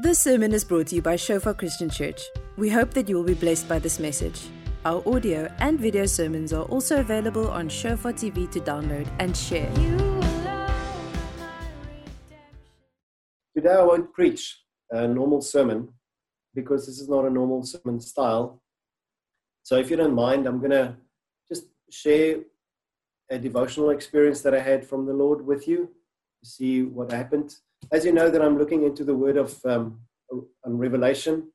This sermon is brought to you by Shofar Christian Church. We hope that you will be blessed by this message. Our audio and video sermons are also available on Shofar TV to download and share. Today I won't preach a normal sermon because this is not a normal sermon style. So if you don't mind, I'm going to just share a devotional experience that I had from the Lord with you to see what happened. As you know, that I'm looking into the word of um, on Revelation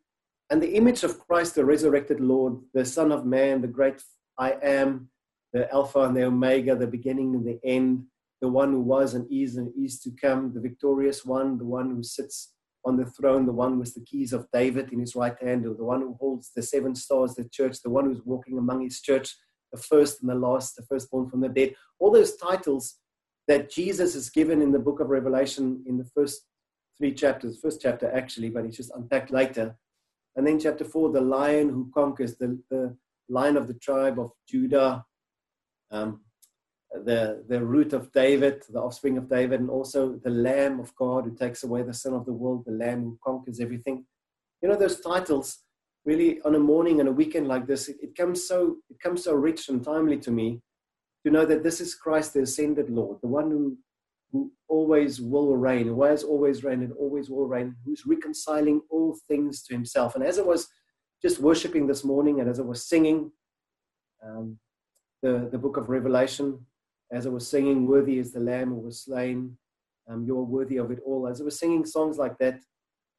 and the image of Christ, the resurrected Lord, the Son of Man, the great I am, the Alpha and the Omega, the beginning and the end, the one who was and is and is to come, the victorious one, the one who sits on the throne, the one with the keys of David in his right hand, or the one who holds the seven stars, the church, the one who's walking among his church, the first and the last, the firstborn from the dead. All those titles that Jesus is given in the book of Revelation in the first three chapters, first chapter actually, but it's just unpacked later. And then chapter four, the lion who conquers, the, the lion of the tribe of Judah, um, the, the root of David, the offspring of David, and also the Lamb of God who takes away the sin of the world, the Lamb who conquers everything. You know, those titles really on a morning and a weekend like this, it, it comes so it comes so rich and timely to me to know that this is Christ, the ascended Lord, the one who who always will reign, who has always reigned and always will reign, who's reconciling all things to himself. And as I was just worshiping this morning and as I was singing um, the, the book of Revelation, as I was singing, Worthy is the Lamb who was slain, um, you're worthy of it all. As I was singing songs like that,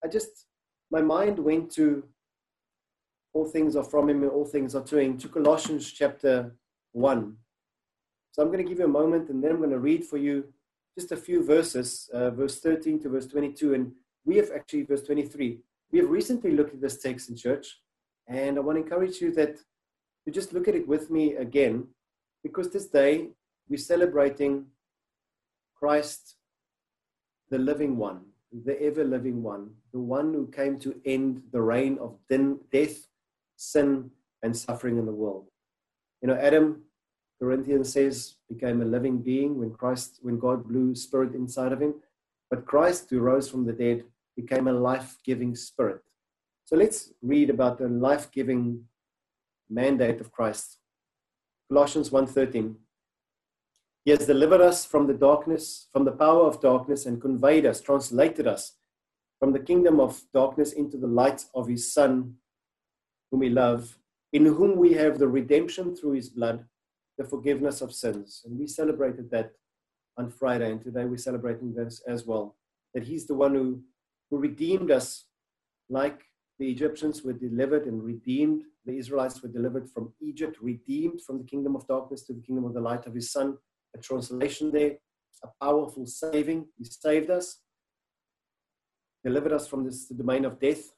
I just, my mind went to all things are from him and all things are to him, to Colossians chapter 1. So I'm going to give you a moment and then I'm going to read for you just a few verses, uh, verse 13 to verse 22. And we have actually, verse 23, we have recently looked at this text in church. And I want to encourage you that you just look at it with me again, because this day we're celebrating Christ, the living one, the ever living one, the one who came to end the reign of death, sin, and suffering in the world. You know, Adam Corinthians says, became a living being when Christ, when God blew spirit inside of him. But Christ, who rose from the dead, became a life-giving spirit. So let's read about the life-giving mandate of Christ. Colossians 1:13. He has delivered us from the darkness, from the power of darkness, and conveyed us, translated us from the kingdom of darkness into the light of his Son, whom we love, in whom we have the redemption through his blood the forgiveness of sins. And we celebrated that on Friday, and today we're celebrating this as well. That He's the one who, who redeemed us, like the Egyptians were delivered and redeemed. The Israelites were delivered from Egypt, redeemed from the kingdom of darkness to the kingdom of the light of His Son. A translation there, a powerful saving. He saved us, delivered us from this domain of death.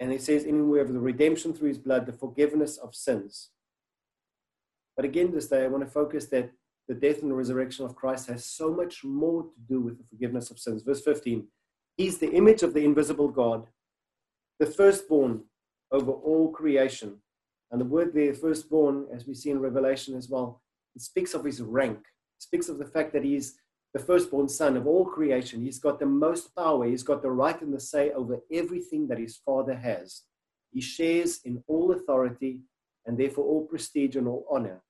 And He says, in we have the redemption through His blood, the forgiveness of sins. But again, this day, I want to focus that the death and resurrection of Christ has so much more to do with the forgiveness of sins. Verse 15 He's the image of the invisible God, the firstborn over all creation. And the word there, firstborn, as we see in Revelation as well, it speaks of his rank, it speaks of the fact that he's the firstborn son of all creation. He's got the most power, he's got the right and the say over everything that his father has. He shares in all authority and therefore all prestige and all honor.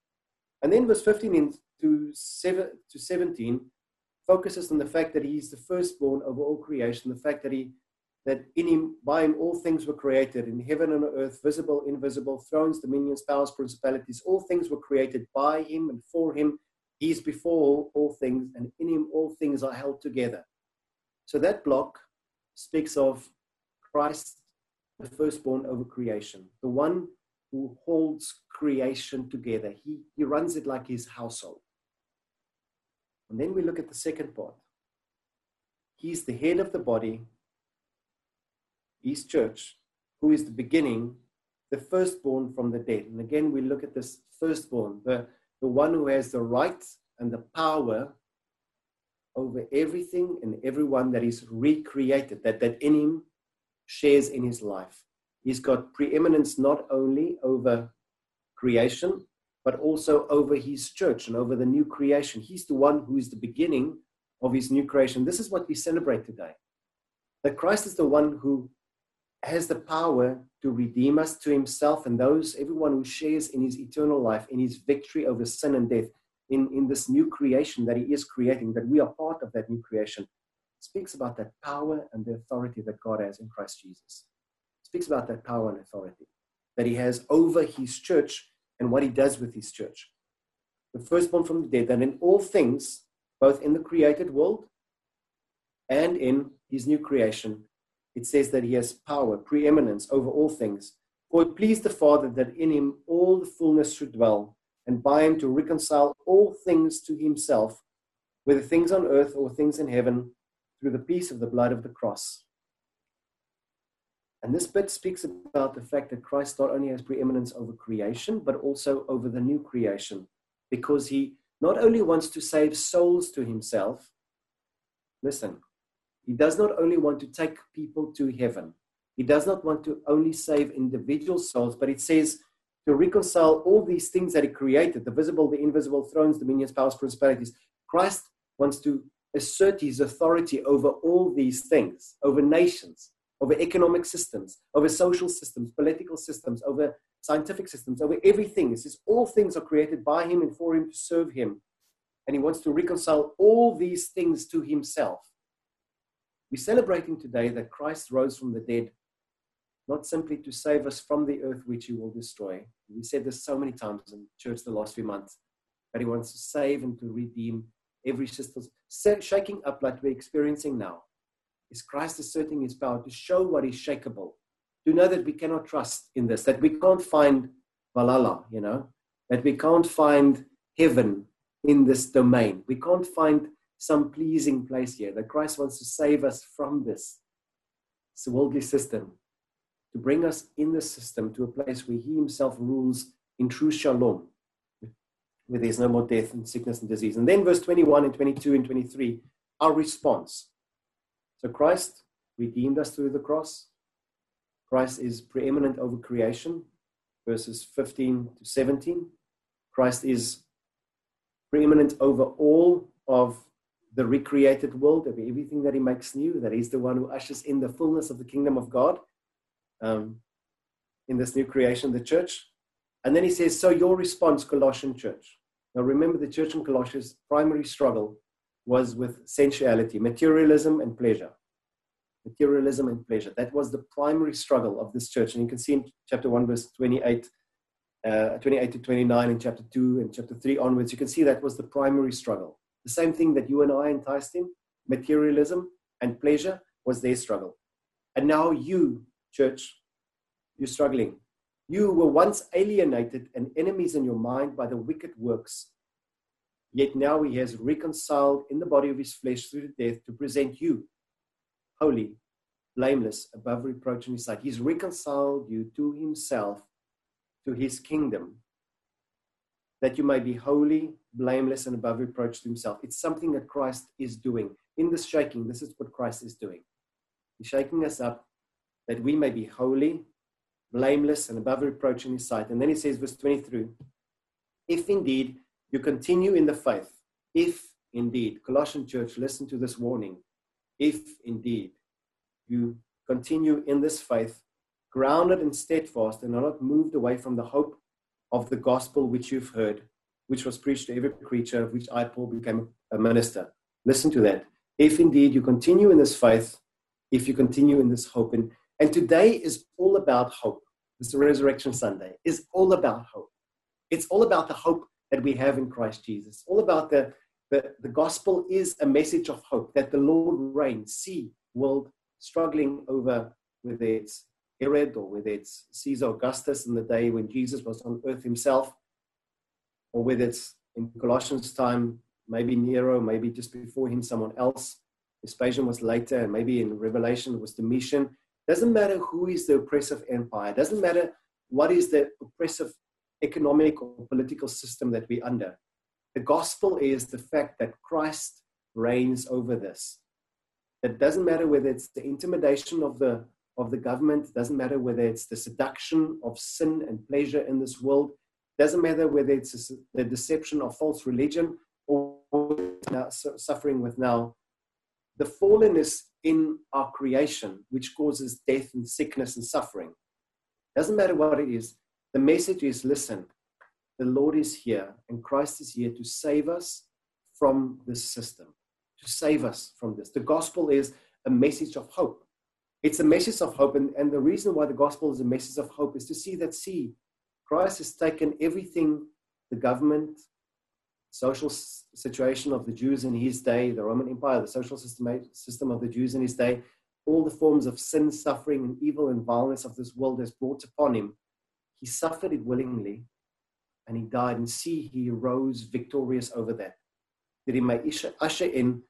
And then verse 15 to 17 focuses on the fact that he is the firstborn of all creation, the fact that he that in him by him all things were created in heaven and earth visible invisible thrones dominions powers principalities all things were created by him and for him he's before all, all things and in him all things are held together so that block speaks of christ the firstborn over creation the one who holds creation together. He, he runs it like his household. And then we look at the second part. He's the head of the body, his church, who is the beginning, the firstborn from the dead. And again, we look at this firstborn, the, the one who has the right and the power over everything and everyone that is recreated, that, that in him shares in his life. He's got preeminence not only over creation, but also over his church and over the new creation. He's the one who is the beginning of his new creation. This is what we celebrate today. that Christ is the one who has the power to redeem us to himself and those, everyone who shares in his eternal life, in his victory over sin and death, in, in this new creation that he is creating, that we are part of that new creation, speaks about that power and the authority that God has in Christ Jesus. Speaks about that power and authority that he has over his church and what he does with his church. The firstborn from the dead, that in all things, both in the created world and in his new creation, it says that he has power, preeminence over all things. For it pleased the Father that in him all the fullness should dwell, and by him to reconcile all things to himself, whether things on earth or things in heaven, through the peace of the blood of the cross. And this bit speaks about the fact that Christ not only has preeminence over creation, but also over the new creation, because he not only wants to save souls to himself, listen, he does not only want to take people to heaven, he does not want to only save individual souls, but it says to reconcile all these things that he created the visible, the invisible, thrones, dominions, powers, principalities. Christ wants to assert his authority over all these things, over nations, over economic systems, over social systems, political systems, over scientific systems, over everything. He says all things are created by him and for him to serve him. And he wants to reconcile all these things to himself. We're celebrating today that Christ rose from the dead, not simply to save us from the earth which he will destroy. We said this so many times in church the last few months, that he wants to save and to redeem every system, shaking up like we're experiencing now. Is Christ asserting his power to show what is shakable, to know that we cannot trust in this, that we can't find Valhalla, you know, that we can't find heaven in this domain. We can't find some pleasing place here, that Christ wants to save us from this, worldly system, to bring us in the system to a place where He Himself rules in true shalom, where there's no more death and sickness and disease. And then verse 21 and 22 and 23, our response. So Christ redeemed us through the cross. Christ is preeminent over creation, verses 15 to 17. Christ is preeminent over all of the recreated world, of everything that he makes new, that he's the one who ushers in the fullness of the kingdom of God um, in this new creation, the church. And then he says, So your response, Colossian church. Now remember, the church in Colossians' primary struggle was with sensuality, materialism, and pleasure. Materialism and pleasure. That was the primary struggle of this church. And you can see in chapter 1, verse 28, uh, 28 to 29, in chapter 2 and chapter 3 onwards, you can see that was the primary struggle. The same thing that you and I enticed him, materialism and pleasure, was their struggle. And now you, church, you're struggling. You were once alienated and enemies in your mind by the wicked works. Yet now he has reconciled in the body of his flesh through the death to present you holy, blameless, above reproach in his sight. He's reconciled you to himself, to his kingdom, that you may be holy, blameless, and above reproach to himself. It's something that Christ is doing. In this shaking, this is what Christ is doing. He's shaking us up that we may be holy, blameless, and above reproach in his sight. And then he says, verse 23 If indeed you continue in the faith, if indeed, Colossian church, listen to this warning. If indeed you continue in this faith, grounded and steadfast, and are not moved away from the hope of the gospel which you've heard, which was preached to every creature, of which I, Paul, became a minister. Listen to that. If indeed you continue in this faith, if you continue in this hope. And, and today is all about hope. This Resurrection Sunday is all about hope. It's all about the hope that we have in Christ Jesus. All about the, the, the gospel is a message of hope that the Lord reigns. See, world struggling over whether it's Herod or whether it's Caesar Augustus in the day when Jesus was on earth himself, or whether it's in Colossians' time, maybe Nero, maybe just before him, someone else. Vespasian was later, and maybe in Revelation was Domitian. Doesn't matter who is the oppressive empire, doesn't matter what is the oppressive economic or political system that we're under. The gospel is the fact that Christ reigns over this. It doesn't matter whether it's the intimidation of the of the government. It doesn't matter whether it's the seduction of sin and pleasure in this world. Doesn't matter whether it's the deception of false religion or suffering with now. The fallenness in our creation, which causes death and sickness and suffering. Doesn't matter what it is. The message is listen, the Lord is here and Christ is here to save us from this system, to save us from this. The gospel is a message of hope. It's a message of hope. And, and the reason why the gospel is a message of hope is to see that, see, Christ has taken everything the government, social situation of the Jews in his day, the Roman Empire, the social system, system of the Jews in his day, all the forms of sin, suffering, and evil and vileness of this world has brought upon him. He suffered it willingly and he died. And see, he rose victorious over that. That he may usher in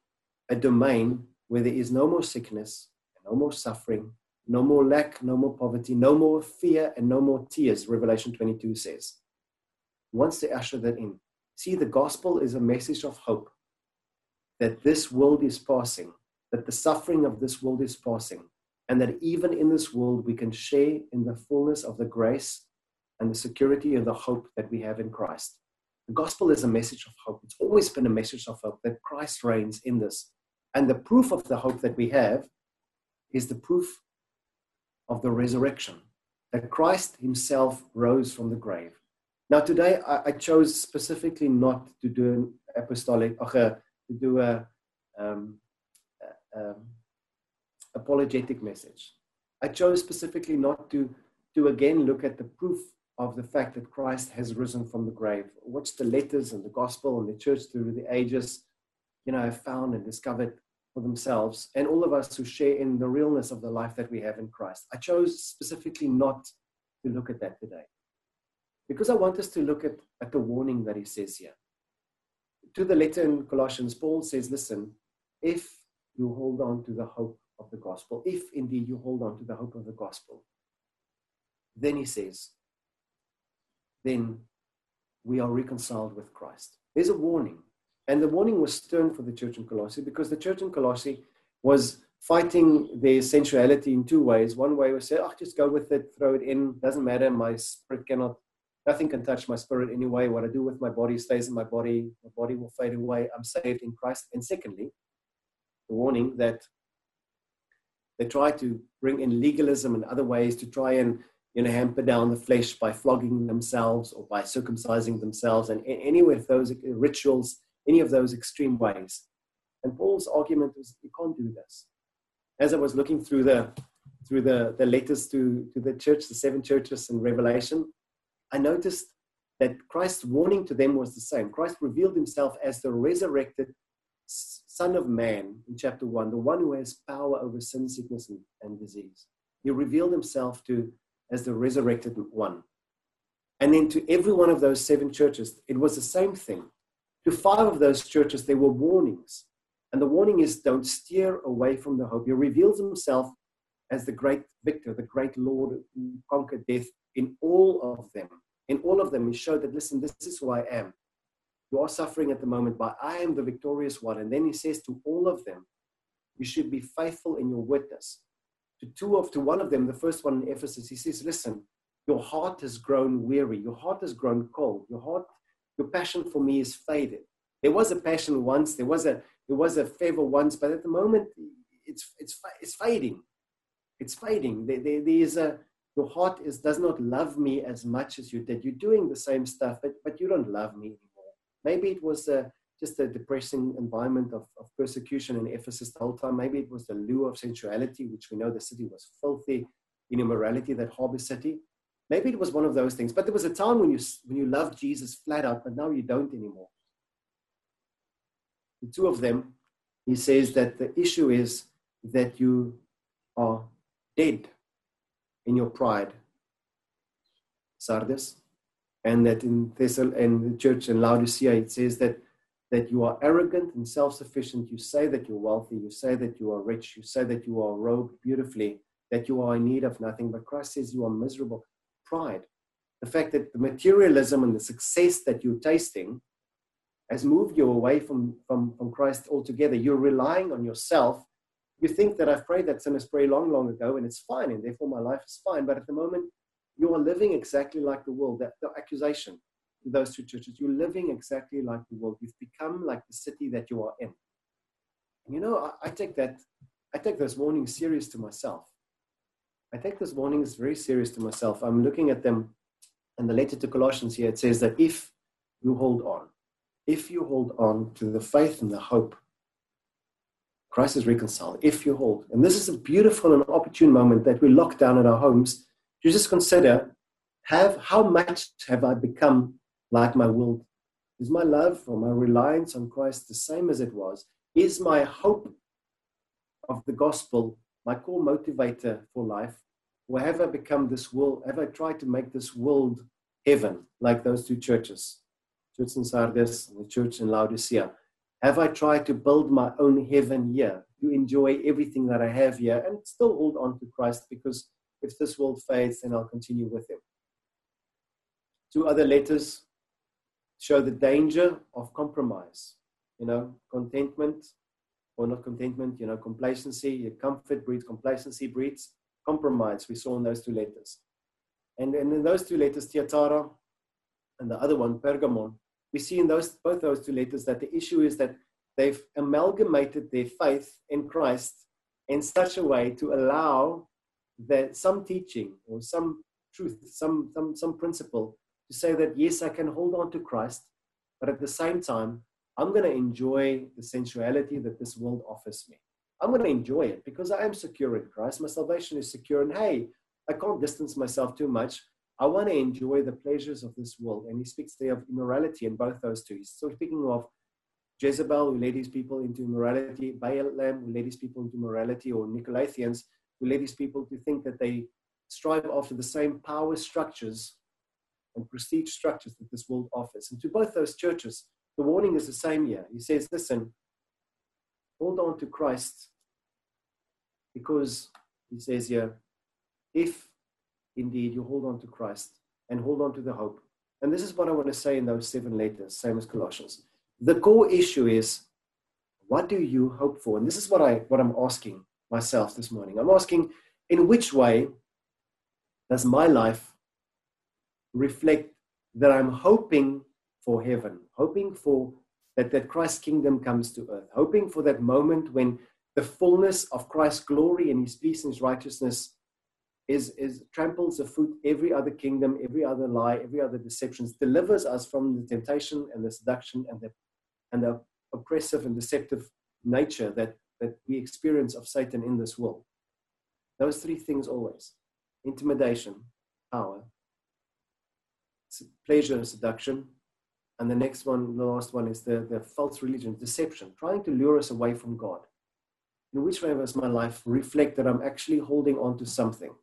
a domain where there is no more sickness, no more suffering, no more lack, no more poverty, no more fear, and no more tears, Revelation 22 says. Once they usher that in. See, the gospel is a message of hope that this world is passing, that the suffering of this world is passing, and that even in this world we can share in the fullness of the grace and the security of the hope that we have in Christ. The gospel is a message of hope. It's always been a message of hope that Christ reigns in this. And the proof of the hope that we have is the proof of the resurrection, that Christ himself rose from the grave. Now, today I, I chose specifically not to do an apostolic, uh, to do a um, um, apologetic message. I chose specifically not to, to again look at the proof of the fact that Christ has risen from the grave. What's the letters and the gospel and the church through the ages, you know, have found and discovered for themselves, and all of us who share in the realness of the life that we have in Christ. I chose specifically not to look at that today because I want us to look at, at the warning that he says here. To the letter in Colossians, Paul says, Listen, if you hold on to the hope of the gospel, if indeed you hold on to the hope of the gospel, then he says, then we are reconciled with Christ. There's a warning. And the warning was stern for the church in Colossae because the church in Colossae was fighting their sensuality in two ways. One way was say, oh, just go with it, throw it in, doesn't matter, my spirit cannot, nothing can touch my spirit anyway. What I do with my body stays in my body, my body will fade away. I'm saved in Christ. And secondly, the warning that they try to bring in legalism and other ways to try and you know, hamper down the flesh by flogging themselves or by circumcising themselves and any of those rituals any of those extreme ways. And Paul's argument was, you can't do this. As I was looking through the through the, the letters to, to the church, the seven churches in Revelation, I noticed that Christ's warning to them was the same. Christ revealed himself as the resurrected Son of Man in chapter 1, the one who has power over sin, sickness, and, and disease. He revealed himself to as the resurrected one. And then to every one of those seven churches, it was the same thing. To five of those churches, there were warnings. And the warning is don't steer away from the hope. He reveals himself as the great victor, the great Lord who conquered death in all of them. In all of them, he showed that, listen, this is who I am. You are suffering at the moment, but I am the victorious one. And then he says to all of them, you should be faithful in your witness. To two of to one of them, the first one in Ephesus, he says, listen, your heart has grown weary, your heart has grown cold, your heart your passion for me is faded. There was a passion once, there was a there was a favor once, but at the moment it's it's it's fading. It's fading. There, there, there is a your heart is does not love me as much as you did. You're doing the same stuff, but but you don't love me anymore. Maybe it was a, just a depressing environment of, of persecution in Ephesus the whole time. Maybe it was the lure of sensuality, which we know the city was filthy in immorality, that harbor city. Maybe it was one of those things. But there was a time when you, when you loved Jesus flat out, but now you don't anymore. The two of them, he says that the issue is that you are dead in your pride, Sardis, and that in Thessal and the church in Laodicea it says that that you are arrogant and self-sufficient. You say that you're wealthy. You say that you are rich. You say that you are robed beautifully. That you are in need of nothing. But Christ says you are miserable pride. The fact that the materialism and the success that you're tasting has moved you away from, from, from Christ altogether. You're relying on yourself. You think that I've prayed that sinner's prayer long, long ago and it's fine, and therefore my life is fine. But at the moment, you are living exactly like the world. That the accusation those two churches, you're living exactly like the world. You've become like the city that you are in. You know, I, I take that I take those warnings serious to myself. I take those warnings very serious to myself. I'm looking at them in the letter to Colossians here. It says that if you hold on, if you hold on to the faith and the hope, Christ is reconciled. If you hold, and this is a beautiful and opportune moment that we lock down in our homes to just consider have how much have I become like my will? Is my love or my reliance on Christ the same as it was? Is my hope of the gospel my core motivator for life? Or have I become this world? Have I tried to make this world heaven like those two churches, church in Sardis and the church in Laodicea? Have I tried to build my own heaven here, to enjoy everything that I have here and still hold on to Christ because if this world fades, then I'll continue with Him? Two other letters show the danger of compromise. You know, contentment or not contentment, you know, complacency, comfort breeds complacency, breeds compromise. We saw in those two letters. And, and in those two letters, Thyatira and the other one, Pergamon, we see in those both those two letters that the issue is that they've amalgamated their faith in Christ in such a way to allow that some teaching or some truth, some, some, some principle to say that yes, I can hold on to Christ, but at the same time, I'm going to enjoy the sensuality that this world offers me. I'm going to enjoy it because I am secure in Christ. My salvation is secure. And hey, I can't distance myself too much. I want to enjoy the pleasures of this world. And he speaks there of immorality in both those two. He's So speaking of Jezebel, who led his people into immorality, Balaam, who led his people into morality, or Nicolaitans, who led his people to think that they strive after the same power structures and prestige structures that this world offers. And to both those churches, the warning is the same here. He says, listen, hold on to Christ because he says here, if indeed you hold on to Christ and hold on to the hope. And this is what I want to say in those seven letters, same as Colossians. The core issue is what do you hope for? And this is what I what I'm asking myself this morning. I'm asking in which way does my life reflect that I'm hoping for heaven, hoping for that, that Christ's kingdom comes to earth, hoping for that moment when the fullness of Christ's glory and his peace and his righteousness is, is tramples afoot every other kingdom, every other lie, every other deception, delivers us from the temptation and the seduction and the, and the oppressive and deceptive nature that, that we experience of Satan in this world. Those three things always intimidation, power, pleasure, and seduction, and the next one, the last one, is the, the false religion, deception, trying to lure us away from God. In which way does my life reflect that I'm actually holding on to something?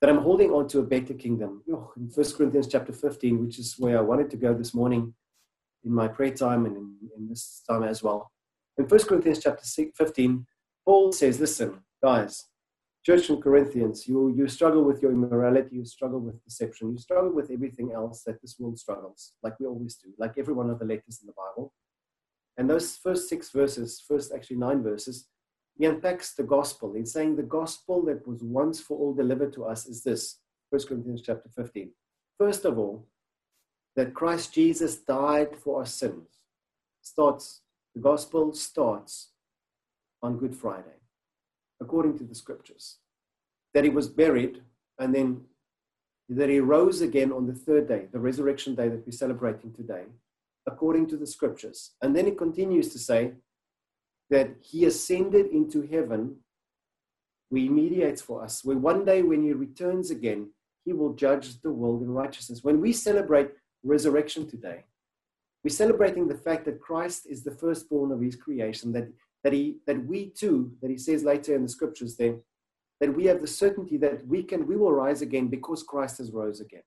That I'm holding on to a better kingdom. Oh, in 1 Corinthians chapter 15, which is where I wanted to go this morning in my prayer time and in, in this time as well. In 1 Corinthians chapter 15, Paul says, Listen, guys, church in Corinthians, you, you struggle with your immorality, you struggle with deception, you struggle with everything else that this world struggles, like we always do, like every one of the letters in the Bible. And those first six verses, first actually nine verses, he unpacks the gospel. He's saying the gospel that was once for all delivered to us is this 1 Corinthians chapter 15. First of all, that Christ Jesus died for our sins. Starts, the gospel starts on Good Friday according to the scriptures. That he was buried and then that he rose again on the third day, the resurrection day that we're celebrating today, according to the scriptures. And then he continues to say that he ascended into heaven, where he mediates for us, where one day when he returns again, he will judge the world in righteousness. When we celebrate resurrection today, we're celebrating the fact that Christ is the firstborn of his creation, that that he that we too that he says later in the scriptures there that we have the certainty that we can we will rise again because christ has rose again.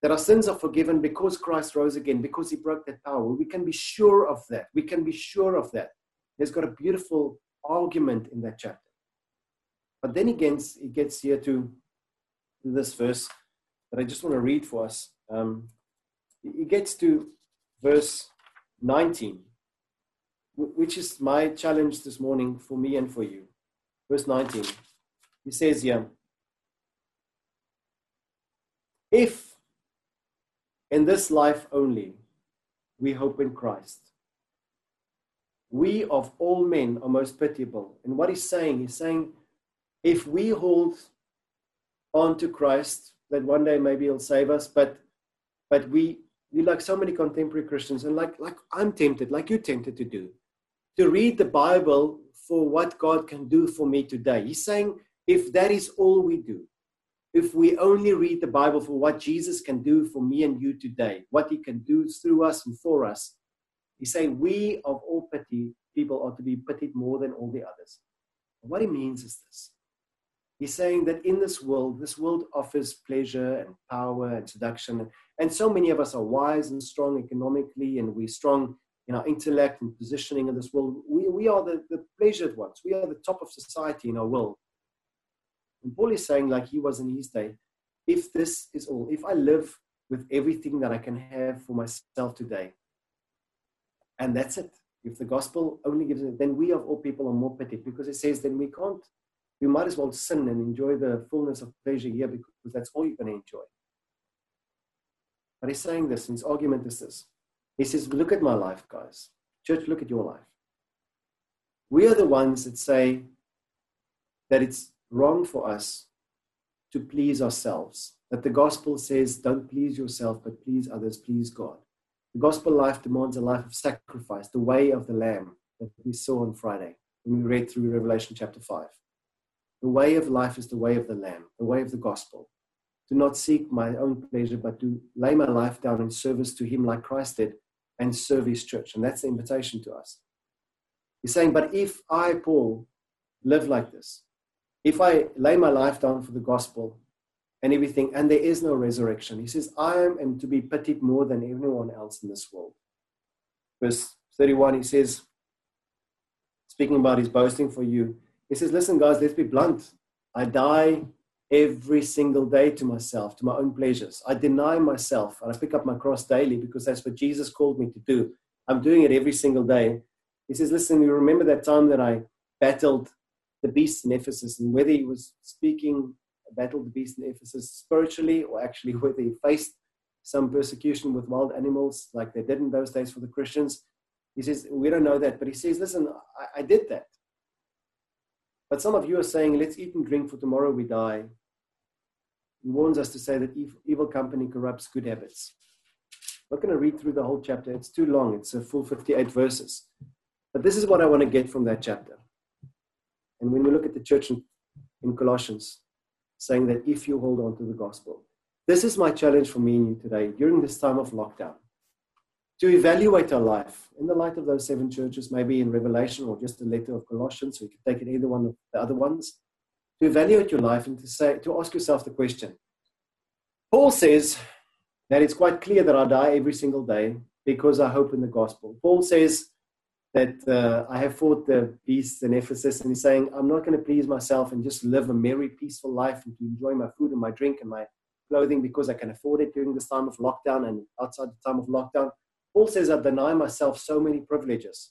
That our sins are forgiven because christ rose again because he broke that power. We can be sure of that. We can be sure of that. There's got a beautiful argument in that chapter. But then he gets he gets here to this verse that i just want to read for us. Um, he gets to verse 19 which is my challenge this morning for me and for you. Verse 19. He says here, if in this life only we hope in Christ, We of all men are most pitiable. And what he's saying, he's saying, if we hold on to Christ, that one day maybe he'll save us, but but we we like so many contemporary Christians, and like like I'm tempted, like you're tempted to do, to read the Bible for what God can do for me today. He's saying, if that is all we do, if we only read the Bible for what Jesus can do for me and you today, what he can do through us and for us, he's saying we of all pity people ought to be pitied more than all the others. what he means is this. He's saying that in this world, this world offers pleasure and power and seduction. And so many of us are wise and strong economically, and we're strong in our intellect and positioning in this world. We, we are the, the pleasured ones. We are the top of society in our world. And Paul is saying, like he was in his day, if this is all, if I live with everything that I can have for myself today, and that's it. If the gospel only gives it, then we of all people are more pitied because it says then we can't, we might as well sin and enjoy the fullness of pleasure here because that's all you're going to enjoy. But he's saying this, and his argument is this. He says, Look at my life, guys. Church, look at your life. We are the ones that say that it's wrong for us to please ourselves. That the gospel says, don't please yourself, but please others, please God. The gospel life demands a life of sacrifice, the way of the Lamb that we saw on Friday when we read through Revelation chapter 5. The way of life is the way of the Lamb, the way of the gospel. To not seek my own pleasure, but to lay my life down in service to Him like Christ did and serve His church. And that's the invitation to us. He's saying, But if I, Paul, live like this, if I lay my life down for the gospel and everything, and there is no resurrection, he says, I am to be pitied more than anyone else in this world. Verse 31, he says, speaking about his boasting for you, he says, Listen, guys, let's be blunt. I die every single day to myself, to my own pleasures. I deny myself and I pick up my cross daily because that's what Jesus called me to do. I'm doing it every single day. He says, Listen, you remember that time that I battled the beast in Ephesus and whether he was speaking battled the beast in Ephesus spiritually or actually whether he faced some persecution with wild animals like they did in those days for the Christians. He says, We don't know that, but he says, Listen, I, I did that. But some of you are saying, Let's eat and drink, for tomorrow we die. He warns us to say that evil company corrupts good habits. I'm not going to read through the whole chapter, it's too long, it's a full 58 verses. But this is what I want to get from that chapter. And when we look at the church in Colossians, saying that if you hold on to the gospel, this is my challenge for me and you today during this time of lockdown to evaluate our life in the light of those seven churches, maybe in Revelation or just the letter of Colossians, so you can take it either one of the other ones, to evaluate your life and to say to ask yourself the question. Paul says that it's quite clear that I die every single day because I hope in the gospel. Paul says that uh, I have fought the beasts in Ephesus, and he's saying, I'm not going to please myself and just live a merry, peaceful life and to enjoy my food and my drink and my clothing because I can afford it during this time of lockdown and outside the time of lockdown. Paul says, I deny myself so many privileges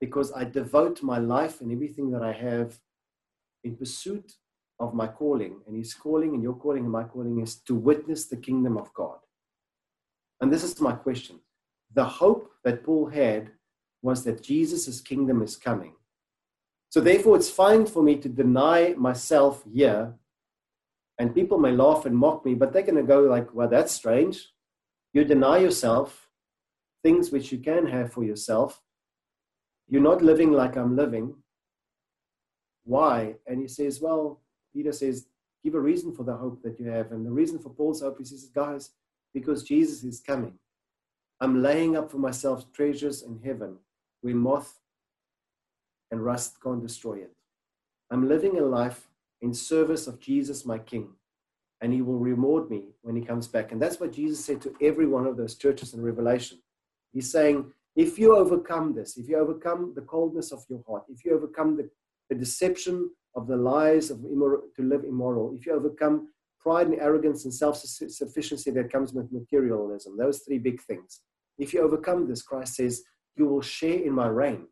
because I devote my life and everything that I have in pursuit of my calling. And his calling and your calling and my calling is to witness the kingdom of God. And this is my question the hope that Paul had was that Jesus' kingdom is coming. So, therefore, it's fine for me to deny myself here, and people may laugh and mock me, but they're going to go like, well, that's strange. You deny yourself things which you can have for yourself. You're not living like I'm living. Why? And he says, well, Peter says, give a reason for the hope that you have. And the reason for Paul's hope, he says, guys, because Jesus is coming. I'm laying up for myself treasures in heaven where moth and rust can't destroy it. I'm living a life in service of Jesus, my King, and He will reward me when He comes back. And that's what Jesus said to every one of those churches in Revelation. He's saying, if you overcome this, if you overcome the coldness of your heart, if you overcome the, the deception of the lies of to live immoral, if you overcome pride and arrogance and self sufficiency that comes with materialism, those three big things. If you overcome this, Christ says, you will share in my reign.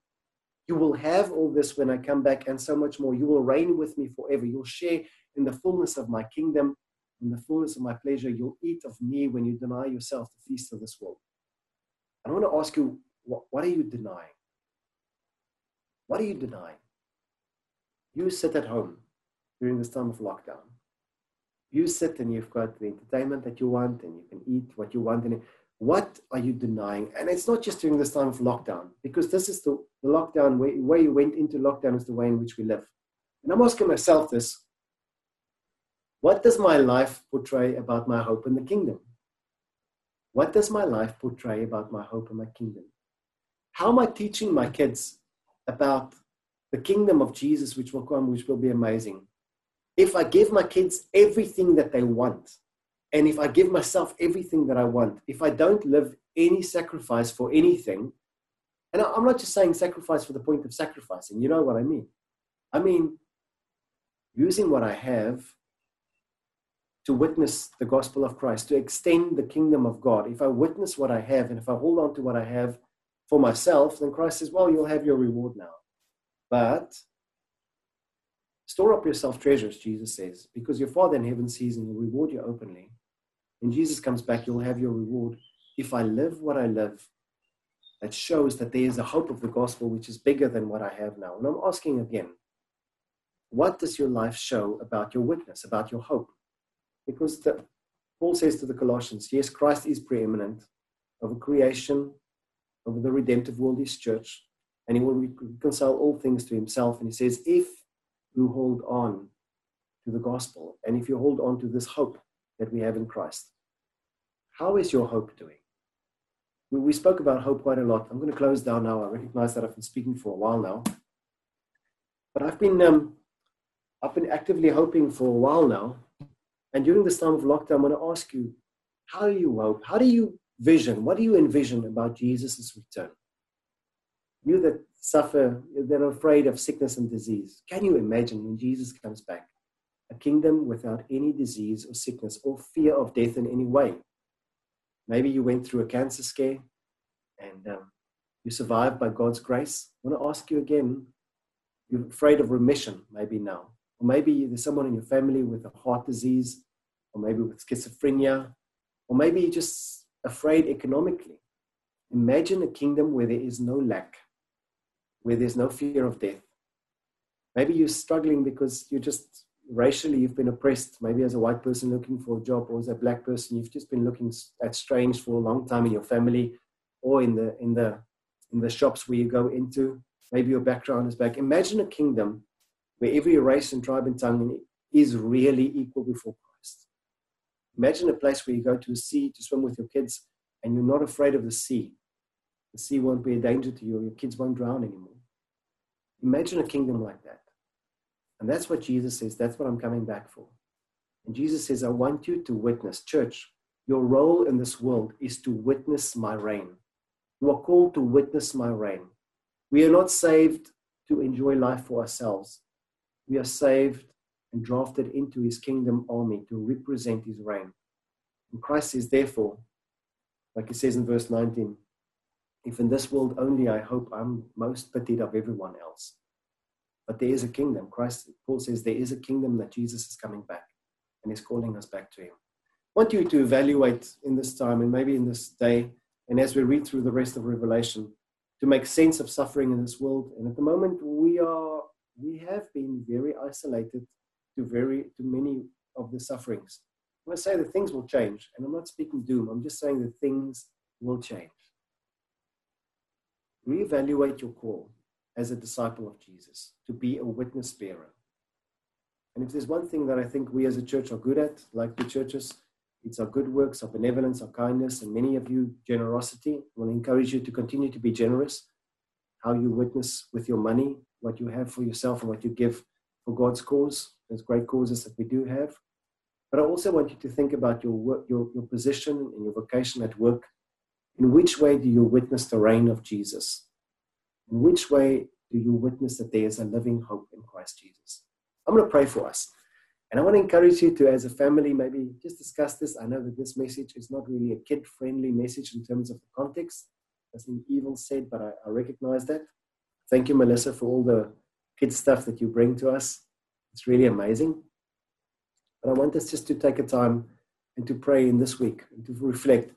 You will have all this when I come back and so much more. You will reign with me forever. You'll share in the fullness of my kingdom, in the fullness of my pleasure. You'll eat of me when you deny yourself the feast of this world. I want to ask you, what, what are you denying? What are you denying? You sit at home during this time of lockdown. You sit and you've got the entertainment that you want and you can eat what you want. And what are you denying? And it's not just during this time of lockdown, because this is the, the lockdown, way, way you went into lockdown is the way in which we live. And I'm asking myself this what does my life portray about my hope in the kingdom? What does my life portray about my hope in my kingdom? How am I teaching my kids about the kingdom of Jesus, which will come, which will be amazing? If I give my kids everything that they want, and if I give myself everything that I want, if I don't live any sacrifice for anything, and I'm not just saying sacrifice for the point of sacrificing, you know what I mean. I mean, using what I have to witness the gospel of Christ, to extend the kingdom of God. If I witness what I have and if I hold on to what I have for myself, then Christ says, Well, you'll have your reward now. But store up yourself treasures, Jesus says, because your Father in heaven sees and will reward you openly. When Jesus comes back, you'll have your reward. If I live what I live, that shows that there is a hope of the gospel which is bigger than what I have now. And I'm asking again, what does your life show about your witness, about your hope? Because the, Paul says to the Colossians, yes, Christ is preeminent over creation, over the redemptive world, his church, and he will reconcile all things to himself. And he says, if you hold on to the gospel, and if you hold on to this hope that we have in Christ, how is your hope doing? We, we spoke about hope quite a lot. I'm going to close down now. I recognize that I've been speaking for a while now. But I've been, um, I've been actively hoping for a while now and during this time of lockdown, I'm going to ask you, how do you hope? How do you vision? What do you envision about Jesus' return? You that suffer, that are afraid of sickness and disease, can you imagine when Jesus comes back? A kingdom without any disease or sickness or fear of death in any way. Maybe you went through a cancer scare and um, you survived by God's grace. I want to ask you again, you're afraid of remission maybe now. Or maybe there's someone in your family with a heart disease, or maybe with schizophrenia, or maybe you're just afraid economically. Imagine a kingdom where there is no lack, where there's no fear of death. Maybe you're struggling because you're just racially you've been oppressed. Maybe as a white person looking for a job, or as a black person, you've just been looking at strange for a long time in your family, or in the in the in the shops where you go into. Maybe your background is black. Imagine a kingdom where every race and tribe and tongue is really equal before. Imagine a place where you go to a sea to swim with your kids and you're not afraid of the sea. The sea won't be a danger to you, or your kids won't drown anymore. Imagine a kingdom like that. And that's what Jesus says. That's what I'm coming back for. And Jesus says, I want you to witness. Church, your role in this world is to witness my reign. You are called to witness my reign. We are not saved to enjoy life for ourselves we are saved and drafted into his kingdom army to represent his reign. And Christ says, therefore, like he says in verse 19, if in this world only I hope I'm most pitied of everyone else. But there is a kingdom. Christ, Paul says, there is a kingdom that Jesus is coming back and is calling us back to him. I want you to evaluate in this time and maybe in this day, and as we read through the rest of Revelation, to make sense of suffering in this world. And at the moment, we are we have been very isolated to very to many of the sufferings. I'm going to say that things will change, and I'm not speaking doom. I'm just saying that things will change. Reevaluate your call as a disciple of Jesus to be a witness bearer. And if there's one thing that I think we as a church are good at, like the churches, it's our good works, our benevolence, our kindness, and many of you, generosity. I will encourage you to continue to be generous. How you witness with your money, what you have for yourself and what you give for God's cause. There's great causes that we do have. But I also want you to think about your work, your, your position and your vocation at work. In which way do you witness the reign of Jesus? In which way do you witness that there is a living hope in Christ Jesus? I'm going to pray for us. And I want to encourage you to, as a family, maybe just discuss this. I know that this message is not really a kid friendly message in terms of the context. Nothing evil said, but I, I recognize that. Thank you, Melissa, for all the kid stuff that you bring to us. It's really amazing. But I want us just to take a time and to pray in this week and to reflect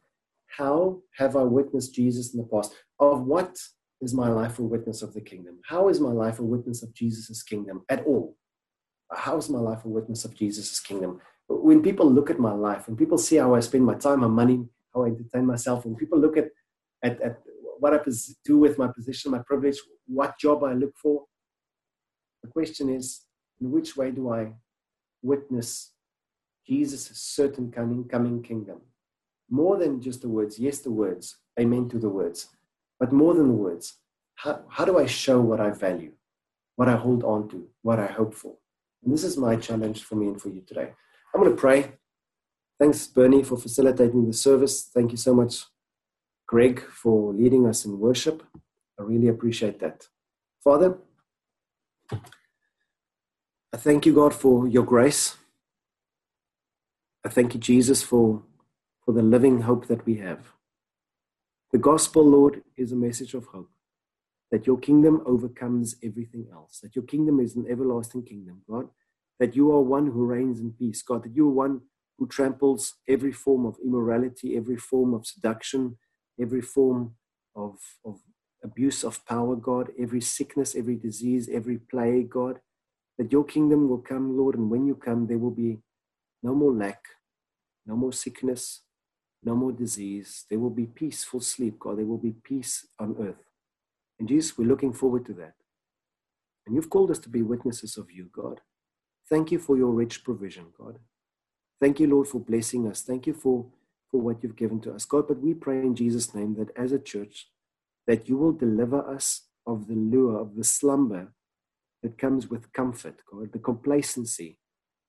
how have I witnessed Jesus in the past? Of what is my life a witness of the kingdom? How is my life a witness of Jesus' kingdom at all? How is my life a witness of Jesus' kingdom? When people look at my life, when people see how I spend my time, my money, how I entertain myself, when people look at, at, at what I do with my position, my privilege, what job I look for, the question is, in which way do I witness Jesus' certain coming, coming kingdom? More than just the words, yes, the words, amen to the words, but more than the words, how, how do I show what I value, what I hold on to, what I hope for? And this is my challenge for me and for you today. I'm going to pray. Thanks, Bernie, for facilitating the service. Thank you so much, Greg, for leading us in worship. I really appreciate that. Father, I thank you, God, for your grace. I thank you, Jesus, for, for the living hope that we have. The gospel, Lord, is a message of hope that your kingdom overcomes everything else, that your kingdom is an everlasting kingdom, God, that you are one who reigns in peace, God, that you are one who tramples every form of immorality, every form of seduction, every form of, of abuse of power, God, every sickness, every disease, every plague, God, that your kingdom will come, Lord, and when you come, there will be no more lack, no more sickness, no more disease. There will be peaceful sleep, God. There will be peace on earth. And Jesus, we're looking forward to that. And you've called us to be witnesses of you, God. Thank you for your rich provision, God. Thank you, Lord, for blessing us. Thank you for, for what you've given to us, God. But we pray in Jesus' name that as a church, that you will deliver us of the lure, of the slumber that comes with comfort, God, the complacency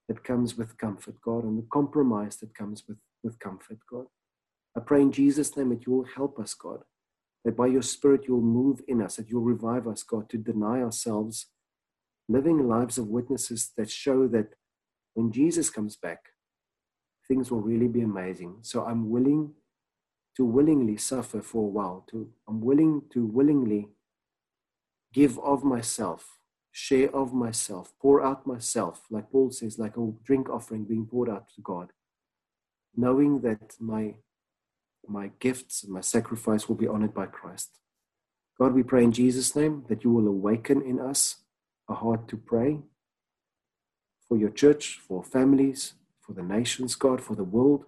that comes with comfort, God, and the compromise that comes with, with comfort, God. I pray in Jesus' name that you will help us, God, that by your Spirit you'll move in us, that you'll revive us, God, to deny ourselves, living lives of witnesses that show that when Jesus comes back, things will really be amazing. So I'm willing to willingly suffer for a while. To I'm willing to willingly give of myself, share of myself, pour out myself, like Paul says, like a drink offering being poured out to God, knowing that my my gifts and my sacrifice will be honored by Christ. God, we pray in Jesus' name that you will awaken in us a heart to pray for your church, for families, for the nations, God, for the world.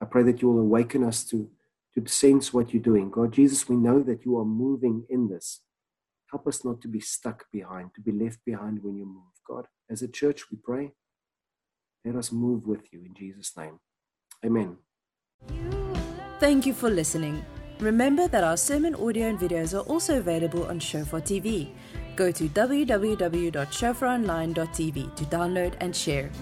I pray that you will awaken us to to sense what you're doing. God, Jesus, we know that you are moving in this. Help us not to be stuck behind, to be left behind when you move. God, as a church, we pray, let us move with you in Jesus' name. Amen. Thank you for listening. Remember that our sermon audio and videos are also available on Shofar TV. Go to www.shofaronline.tv to download and share.